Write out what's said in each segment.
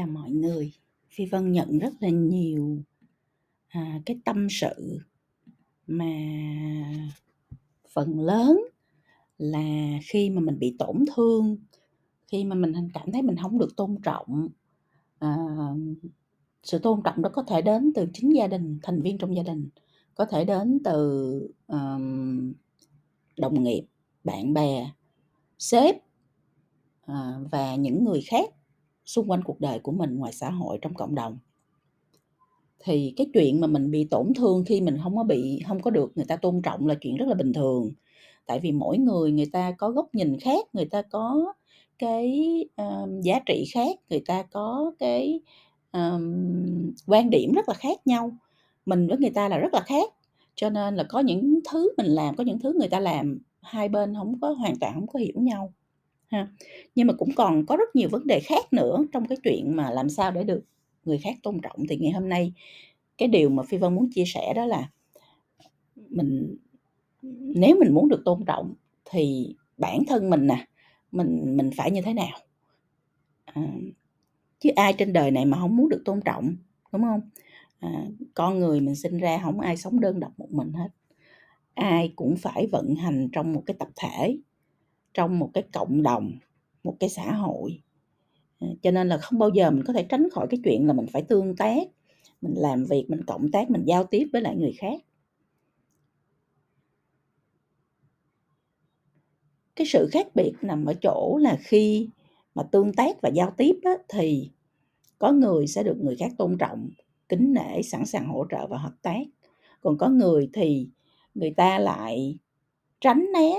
chào mọi người. Phi Vân nhận rất là nhiều à, cái tâm sự mà phần lớn là khi mà mình bị tổn thương, khi mà mình cảm thấy mình không được tôn trọng. À, sự tôn trọng đó có thể đến từ chính gia đình, thành viên trong gia đình, có thể đến từ um, đồng nghiệp, bạn bè, sếp à, và những người khác xung quanh cuộc đời của mình ngoài xã hội trong cộng đồng. Thì cái chuyện mà mình bị tổn thương khi mình không có bị không có được người ta tôn trọng là chuyện rất là bình thường. Tại vì mỗi người người ta có góc nhìn khác người ta có cái um, giá trị khác người ta có cái um, quan điểm rất là khác nhau. Mình với người ta là rất là khác. Cho nên là có những thứ mình làm có những thứ người ta làm hai bên không có hoàn toàn không có hiểu nhau ha. Nhưng mà cũng còn có rất nhiều vấn đề khác nữa trong cái chuyện mà làm sao để được người khác tôn trọng. Thì ngày hôm nay cái điều mà phi vân muốn chia sẻ đó là mình nếu mình muốn được tôn trọng thì bản thân mình nè mình mình phải như thế nào? À, chứ ai trên đời này mà không muốn được tôn trọng đúng không? À, con người mình sinh ra không ai sống đơn độc một mình hết. Ai cũng phải vận hành trong một cái tập thể trong một cái cộng đồng một cái xã hội. Ờ, cho nên là không bao giờ mình có thể tránh khỏi cái chuyện là mình phải tương tác mình làm việc mình cộng tác mình giao tiếp với lại người khác. Cái sự khác biệt nằm ở chỗ là khi mà tương tác và giao tiếp á, thì có người sẽ được người khác tôn trọng kính nể sẵn sàng hỗ trợ và hợp tác. Còn có người thì người ta lại tránh né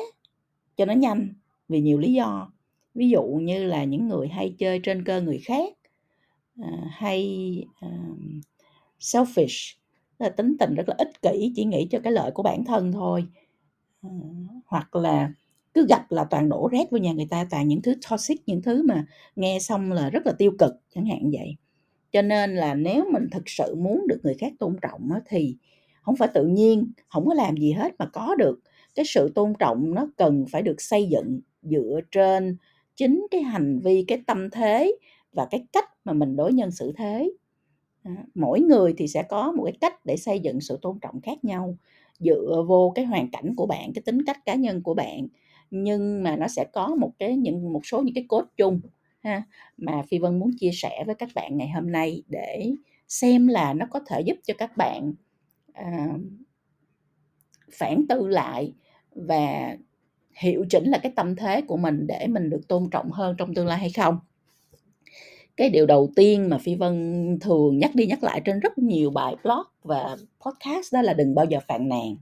cho nó nhanh vì nhiều lý do. Ví dụ như là những người hay chơi trên cơ người khác uh, hay uh, selfish là tính tình rất là ích kỷ chỉ nghĩ cho cái lợi của bản thân thôi. Uh, hoặc là cứ gặp là toàn đổ rét vào nhà người ta toàn những thứ toxic những thứ mà nghe xong là rất là tiêu cực chẳng hạn vậy. Cho nên là nếu mình thực sự muốn được người khác tôn trọng thì không phải tự nhiên không có làm gì hết mà có được cái sự tôn trọng nó cần phải được xây dựng dựa trên chính cái hành vi cái tâm thế và cái cách mà mình đối nhân xử thế. Mỗi người thì sẽ có một cái cách để xây dựng sự tôn trọng khác nhau dựa vô cái hoàn cảnh của bạn cái tính cách cá nhân của bạn. Nhưng mà nó sẽ có một cái những một số những cái cốt chung ha mà phi vân muốn chia sẻ với các bạn ngày hôm nay để xem là nó có thể giúp cho các bạn à, phản tư lại và hiệu chỉnh là cái tâm thế của mình để mình được tôn trọng hơn trong tương lai hay không? Cái điều đầu tiên mà phi vân thường nhắc đi nhắc lại trên rất nhiều bài blog và podcast đó là đừng bao giờ phàn nàn.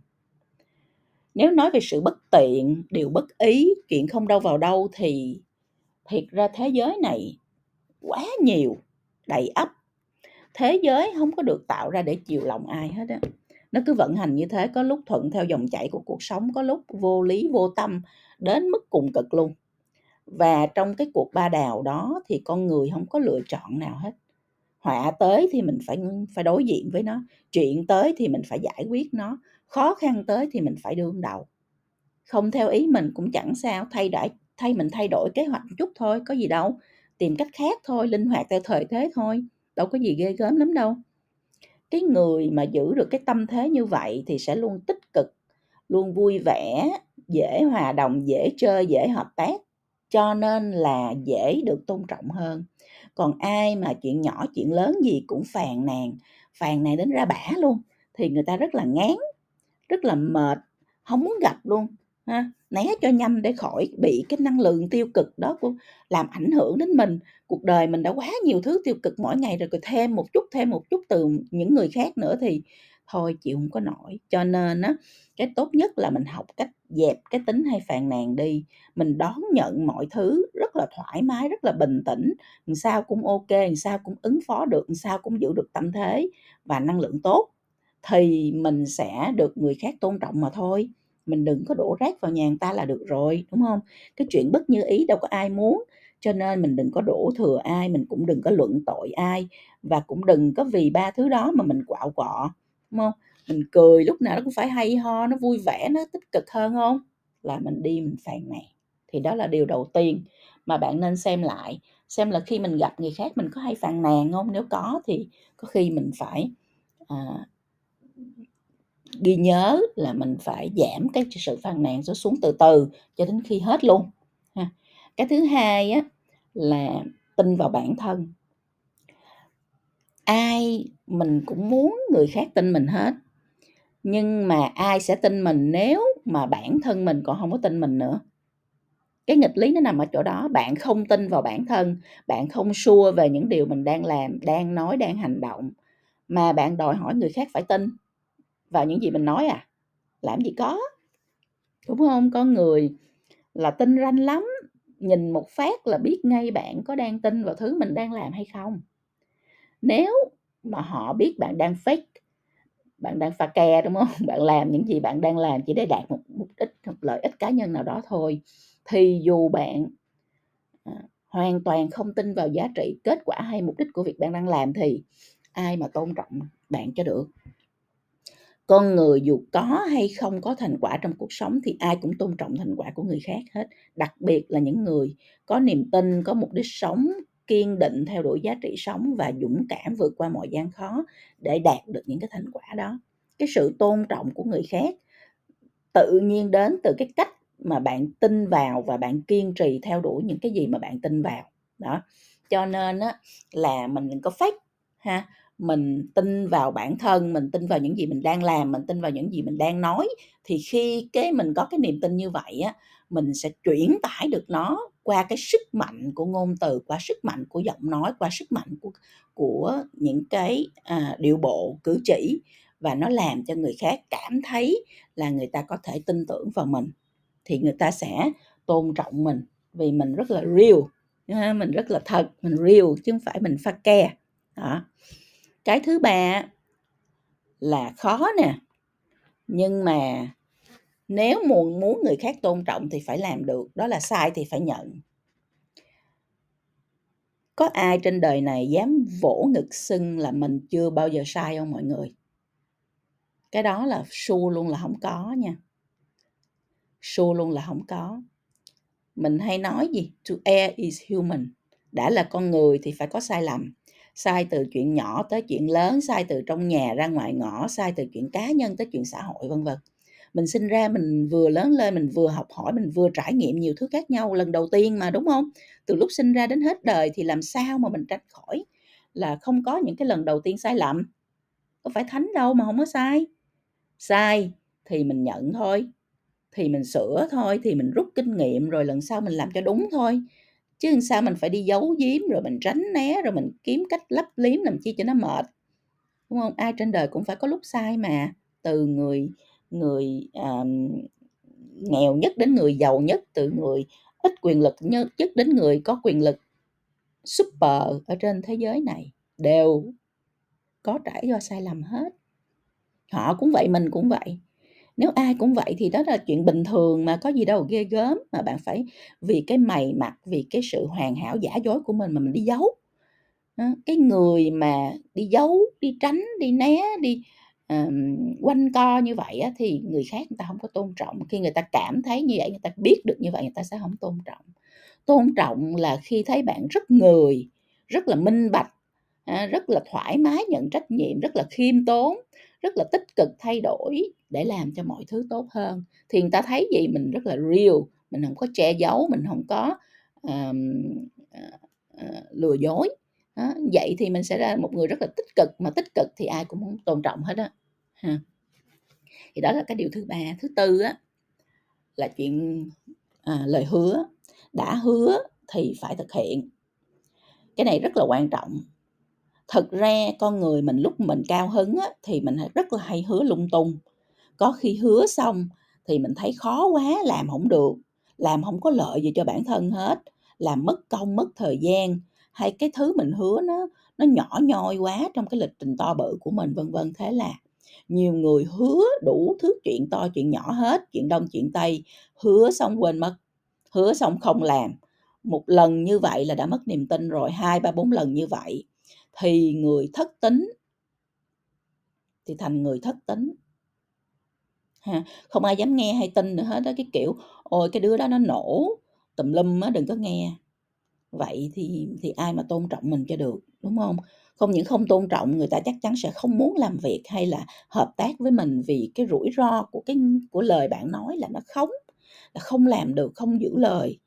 Nếu nói về sự bất tiện, điều bất ý, chuyện không đâu vào đâu thì thiệt ra thế giới này quá nhiều, đầy ắp. Thế giới không có được tạo ra để chiều lòng ai hết á nó cứ vận hành như thế, có lúc thuận theo dòng chảy của cuộc sống, có lúc vô lý, vô tâm, đến mức cùng cực luôn. Và trong cái cuộc ba đào đó thì con người không có lựa chọn nào hết. Họa tới thì mình phải phải đối diện với nó, chuyện tới thì mình phải giải quyết nó, khó khăn tới thì mình phải đương đầu. Không theo ý mình cũng chẳng sao, thay đổi thay mình thay đổi kế hoạch một chút thôi, có gì đâu. Tìm cách khác thôi, linh hoạt theo thời thế thôi, đâu có gì ghê gớm lắm đâu cái người mà giữ được cái tâm thế như vậy thì sẽ luôn tích cực, luôn vui vẻ, dễ hòa đồng, dễ chơi, dễ hợp tác, cho nên là dễ được tôn trọng hơn. Còn ai mà chuyện nhỏ, chuyện lớn gì cũng phàn nàn phàn nàn đến ra bả luôn, thì người ta rất là ngán, rất là mệt, không muốn gặp luôn ha, né, cho nhanh để khỏi bị cái năng lượng tiêu cực đó của, làm ảnh hưởng đến mình. Cuộc đời mình đã quá nhiều thứ tiêu cực mỗi ngày rồi còn thêm một chút, thêm một chút từ những người khác nữa thì thôi, chịu không có nổi. Cho nên á, cái tốt nhất là mình học cách dẹp cái tính hay phàn nàn đi. Mình đón nhận mọi thứ rất là thoải mái, rất là bình tĩnh. Làm sao cũng ok, làm sao cũng ứng phó được, làm sao cũng giữ được tâm thế và năng lượng tốt thì mình sẽ được người khác tôn trọng mà thôi mình đừng có đổ rác vào nhà người ta là được rồi đúng không? Cái chuyện bất như ý đâu có ai muốn cho nên mình đừng có đổ thừa ai mình cũng đừng có luận tội ai và cũng đừng có vì ba thứ đó mà mình quạo quọ đúng không? Mình cười lúc nào nó cũng phải hay ho nó vui vẻ nó tích cực hơn không? Là mình đi mình phàn nàn. Thì đó là điều đầu tiên mà bạn nên xem lại xem là khi mình gặp người khác mình có hay phàn nàn không? Nếu có thì có khi mình phải à, ghi nhớ là mình phải giảm cái sự phàn nàn số xuống từ từ cho đến khi hết luôn, ha. Cái thứ hai á là tin vào bản thân. Ai mình cũng muốn người khác tin mình hết, nhưng mà ai sẽ tin mình nếu mà bản thân mình còn không có tin mình nữa? Cái nghịch lý nó nằm ở chỗ đó, bạn không tin vào bản thân, bạn không sure về những điều mình đang làm, đang nói, đang hành động mà bạn đòi hỏi người khác phải tin vào những gì mình nói à làm gì có. Đúng không? Có người là tin ranh lắm, nhìn một phát là biết ngay bạn có đang tin vào thứ mình đang làm hay không. Nếu mà họ biết bạn đang fake, bạn đang pha ke, đúng không? Bạn làm những gì bạn đang làm chỉ để đạt một mục đích, một lợi ích cá nhân nào đó thôi, thì dù bạn à, hoàn toàn không tin vào giá trị kết quả hay mục đích của việc bạn đang làm thì ai mà tôn trọng bạn cho được? Con người dù có hay không có thành quả trong cuộc sống thì ai cũng tôn trọng thành quả của người khác hết. Đặc biệt là những người có niềm tin, có mục đích sống, kiên định theo đuổi giá trị sống và dũng cảm vượt qua mọi gian khó để đạt được những cái thành quả đó. Cái sự tôn trọng của người khác tự nhiên đến từ cái cách mà bạn tin vào và bạn kiên trì theo đuổi những cái gì mà bạn tin vào. Đó. Cho nên á, là mình đừng có fake ha mình tin vào bản thân mình tin vào những gì mình đang làm mình tin vào những gì mình đang nói thì khi cái mình có cái niềm tin như vậy á mình sẽ chuyển tải được nó qua cái sức mạnh của ngôn từ qua sức mạnh của giọng nói qua sức mạnh của của những cái à, điệu bộ cử chỉ và nó làm cho người khác cảm thấy là người ta có thể tin tưởng vào mình. Thì người ta sẽ tôn trọng mình vì mình rất là real à, mình rất là thật mình real chứ không phải mình pha ke. Đó cái thứ ba là khó nè. Nhưng mà nếu muốn muốn người khác tôn trọng thì phải làm được, đó là sai thì phải nhận. Có ai trên đời này dám vỗ ngực xưng là mình chưa bao giờ sai không mọi người? Cái đó là su luôn là không có nha. Su luôn là không có. Mình hay nói gì? To err is human. Đã là con người thì phải có sai lầm sai từ chuyện nhỏ tới chuyện lớn, sai từ trong nhà ra ngoài ngõ, sai từ chuyện cá nhân tới chuyện xã hội, vân vân. Mình sinh ra mình vừa lớn lên, mình vừa học hỏi, mình vừa trải nghiệm nhiều thứ khác nhau lần đầu tiên mà, đúng không? Từ lúc sinh ra đến hết đời thì làm sao mà mình tránh khỏi là không có những cái lần đầu tiên sai lầm? Có phải thánh đâu mà không có sai. Sai thì mình nhận thôi, thì mình sửa thôi, thì mình rút kinh nghiệm rồi lần sau mình làm cho đúng thôi chứ sao mình phải đi giấu giếm rồi mình tránh né rồi mình kiếm cách lấp liếm làm chi cho nó mệt đúng không? Ai trên đời cũng phải có lúc sai mà. Từ người người à, nghèo nhất đến người giàu nhất từ người ít quyền lực nhất đến người có quyền lực super ở trên thế giới này đều có trải qua sai lầm hết. Họ cũng vậy mình cũng vậy nếu ai cũng vậy thì đó là chuyện bình thường mà có gì đâu ghê gớm mà bạn phải vì cái mày mặt vì cái sự hoàn hảo giả dối của mình mà mình đi giấu. Cái người mà đi giấu đi tránh đi né đi um, quanh co như vậy á, thì người khác người ta không có tôn trọng. Khi người ta cảm thấy như vậy người ta biết được như vậy người ta sẽ không tôn trọng. Tôn trọng là khi thấy bạn rất người rất là minh bạch à, rất là thoải mái nhận trách nhiệm rất là khiêm tốn rất là tích cực thay đổi để làm cho mọi thứ tốt hơn. Thì người ta thấy gì mình rất là real mình không có che giấu mình không có uh, uh, lừa dối. Đó. vậy thì mình sẽ ra một người rất là tích cực mà tích cực thì ai cũng muốn tôn trọng hết á. Ha. Thì đó là cái điều thứ ba. Thứ tư á là chuyện à, lời hứa. Đã hứa thì phải thực hiện. Cái này rất là quan trọng thật ra con người mình lúc mình cao hứng á, thì mình rất là hay hứa lung tung. Có khi hứa xong thì mình thấy khó quá làm không được. Làm không có lợi gì cho bản thân hết. Làm mất công mất thời gian hay cái thứ mình hứa nó nó nhỏ nhoi quá trong cái lịch trình to bự của mình vân vân. Thế là nhiều người hứa đủ thứ chuyện to chuyện nhỏ hết chuyện đông chuyện tây hứa xong quên mất hứa xong không làm. Một lần như vậy là đã mất niềm tin rồi hai ba bốn lần như vậy thì người thất tính thì thành người thất tính. Ha, không ai dám nghe hay tin nữa hết đó cái kiểu, ôi, cái đứa đó nó nổ tùm lum á, đừng có nghe. Vậy thì thì ai mà tôn trọng mình cho được, đúng không? Không những không tôn trọng, người ta chắc chắn sẽ không muốn làm việc hay là hợp tác với mình vì cái rủi ro của cái, của lời bạn nói là nó khống, là không làm được, không giữ lời.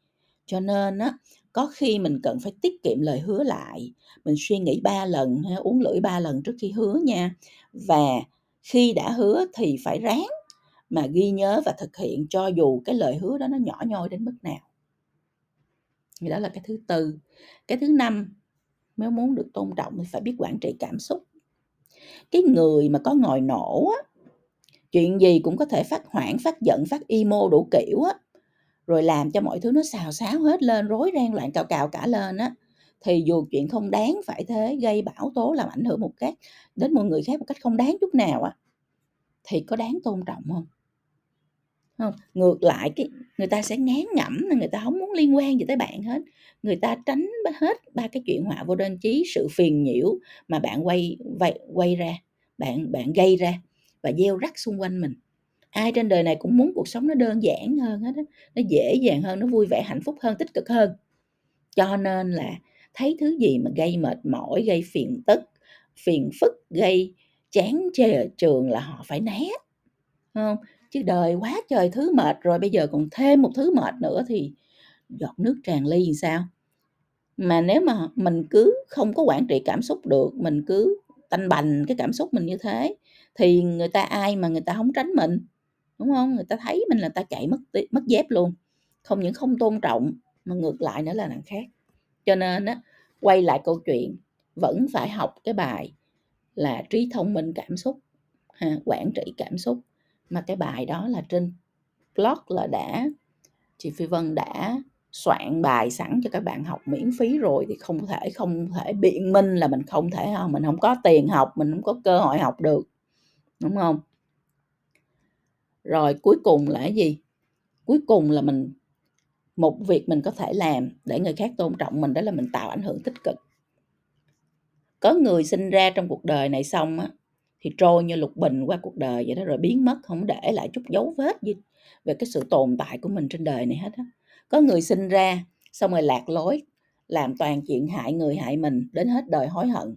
Cho nên á có khi mình cần phải tiết kiệm lời hứa lại, mình suy nghĩ ba lần uống lưỡi ba lần trước khi hứa nha. Và khi đã hứa thì phải ráng mà ghi nhớ và thực hiện cho dù cái lời hứa đó nó nhỏ nhoi đến mức nào. Thì đó là cái thứ tư. Cái thứ năm, nếu muốn được tôn trọng thì phải biết quản trị cảm xúc. Cái người mà có ngồi nổ á, chuyện gì cũng có thể phát hoảng, phát giận, phát emo đủ kiểu á rồi làm cho mọi thứ nó xào xáo hết lên rối ren loạn cào cào cả lên á. Thì dù chuyện không đáng phải thế gây bão tố làm ảnh hưởng một cách đến một người khác một cách không đáng chút nào á thì có đáng tôn trọng không? Không ngược lại cái người ta sẽ ngán ngẩm người ta không muốn liên quan gì tới bạn hết. Người ta tránh hết ba cái chuyện họa vô đơn chí sự phiền nhiễu mà bạn quay quay, quay ra bạn bạn gây ra và gieo rắc xung quanh mình ai trên đời này cũng muốn cuộc sống nó đơn giản hơn hết đó. nó dễ dàng hơn, nó vui vẻ, hạnh phúc hơn, tích cực hơn. Cho nên là thấy thứ gì mà gây mệt mỏi, gây phiền tức, phiền phức, gây chán chê trường là họ phải né không? Chứ đời quá trời thứ mệt rồi, bây giờ còn thêm một thứ mệt nữa thì giọt nước tràn ly thì sao? Mà nếu mà mình cứ không có quản trị cảm xúc được, mình cứ tanh bành cái cảm xúc mình như thế, thì người ta ai mà người ta không tránh mình? Đúng không? Người ta thấy mình là ta chạy mất mất dép luôn. Không những không tôn trọng mà ngược lại nữa là đằng khác. Cho nên á quay lại câu chuyện vẫn phải học cái bài là trí thông minh cảm xúc ha, quản trị cảm xúc. Mà cái bài đó là trên blog là đã chị Phi Vân đã soạn bài sẵn cho các bạn học miễn phí rồi thì không thể không thể biện minh là mình không thể không mình không có tiền học mình không có cơ hội học được. Đúng không? Rồi cuối cùng là cái gì? Cuối cùng là mình, một việc mình có thể làm để người khác tôn trọng mình đó là mình tạo ảnh hưởng tích cực. Có người sinh ra trong cuộc đời này xong á, thì trôi như lục bình qua cuộc đời vậy đó, rồi biến mất, không để lại chút dấu vết gì về cái sự tồn tại của mình trên đời này hết á. Có người sinh ra xong rồi lạc lối, làm toàn chuyện hại người hại mình, đến hết đời hối hận,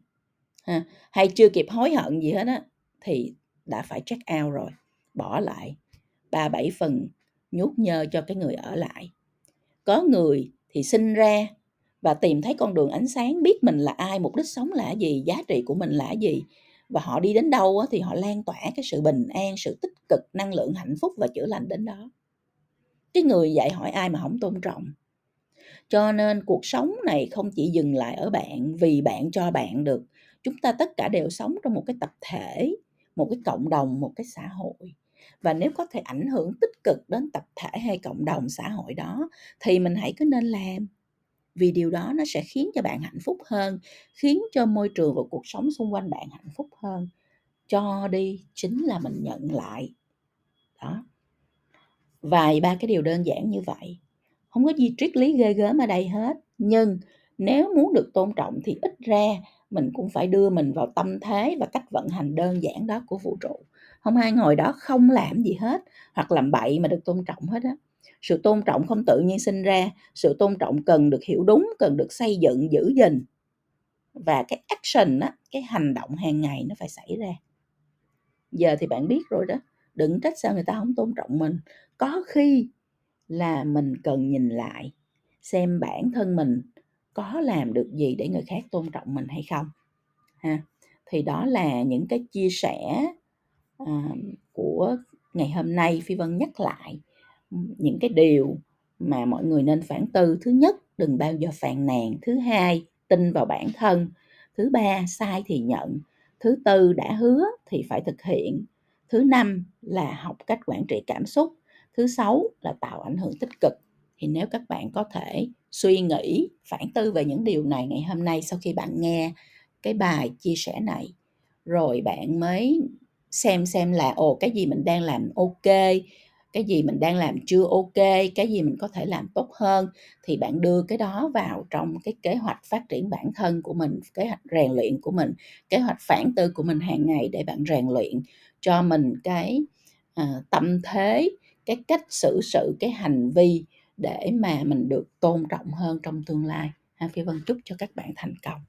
ha. hay chưa kịp hối hận gì hết á, thì đã phải check out rồi bỏ lại. Ba bảy phần nhút nhơ cho cái người ở lại. Có người thì sinh ra và tìm thấy con đường ánh sáng, biết mình là ai, mục đích sống là gì, giá trị của mình là gì. Và họ đi đến đâu thì họ lan tỏa cái sự bình an, sự tích cực, năng lượng, hạnh phúc và chữa lành đến đó. Cái người dạy hỏi ai mà không tôn trọng. Cho nên cuộc sống này không chỉ dừng lại ở bạn, vì bạn cho bạn được. Chúng ta tất cả đều sống trong một cái tập thể, một cái cộng đồng, một cái xã hội và nếu có thể ảnh hưởng tích cực đến tập thể hay cộng đồng xã hội đó, thì mình hãy cứ nên làm. Vì điều đó nó sẽ khiến cho bạn hạnh phúc hơn, khiến cho môi trường và cuộc sống xung quanh bạn hạnh phúc hơn. Cho đi, chính là mình nhận lại. Đó. Vài ba cái điều đơn giản như vậy. Không có gì triết lý ghê gớm ở đây hết. Nhưng nếu muốn được tôn trọng thì ít ra mình cũng phải đưa mình vào tâm thế và cách vận hành đơn giản đó của vũ trụ không ai ngồi đó không làm gì hết, hoặc làm bậy mà được tôn trọng hết á. Sự tôn trọng không tự nhiên sinh ra, sự tôn trọng cần được hiểu đúng, cần được xây dựng, giữ gìn. Và cái action á, cái hành động hàng ngày nó phải xảy ra. Giờ thì bạn biết rồi đó, đừng trách sao người ta không tôn trọng mình. Có khi là mình cần nhìn lại, xem bản thân mình có làm được gì để người khác tôn trọng mình hay không, ha. Thì đó là những cái chia sẻ à, của ngày hôm nay phi vân nhắc lại những cái điều mà mọi người nên phản tư. Thứ nhất đừng bao giờ phàn nàn. Thứ hai tin vào bản thân. Thứ ba sai thì nhận. Thứ tư đã hứa thì phải thực hiện. Thứ năm là học cách quản trị cảm xúc. Thứ sáu là tạo ảnh hưởng tích cực. Thì nếu các bạn có thể suy nghĩ phản tư về những điều này ngày hôm nay sau khi bạn nghe cái bài chia sẻ này rồi bạn mới xem xem là ồ cái gì mình đang làm ok cái gì mình đang làm chưa ok cái gì mình có thể làm tốt hơn. Thì bạn đưa cái đó vào trong cái kế hoạch phát triển bản thân của mình kế hoạch rèn luyện của mình kế hoạch phản tư của mình hàng ngày để bạn rèn luyện cho mình cái à, tâm thế cái cách xử sự cái hành vi để mà mình được tôn trọng hơn trong tương lai. Ha phi vân chúc cho các bạn thành công.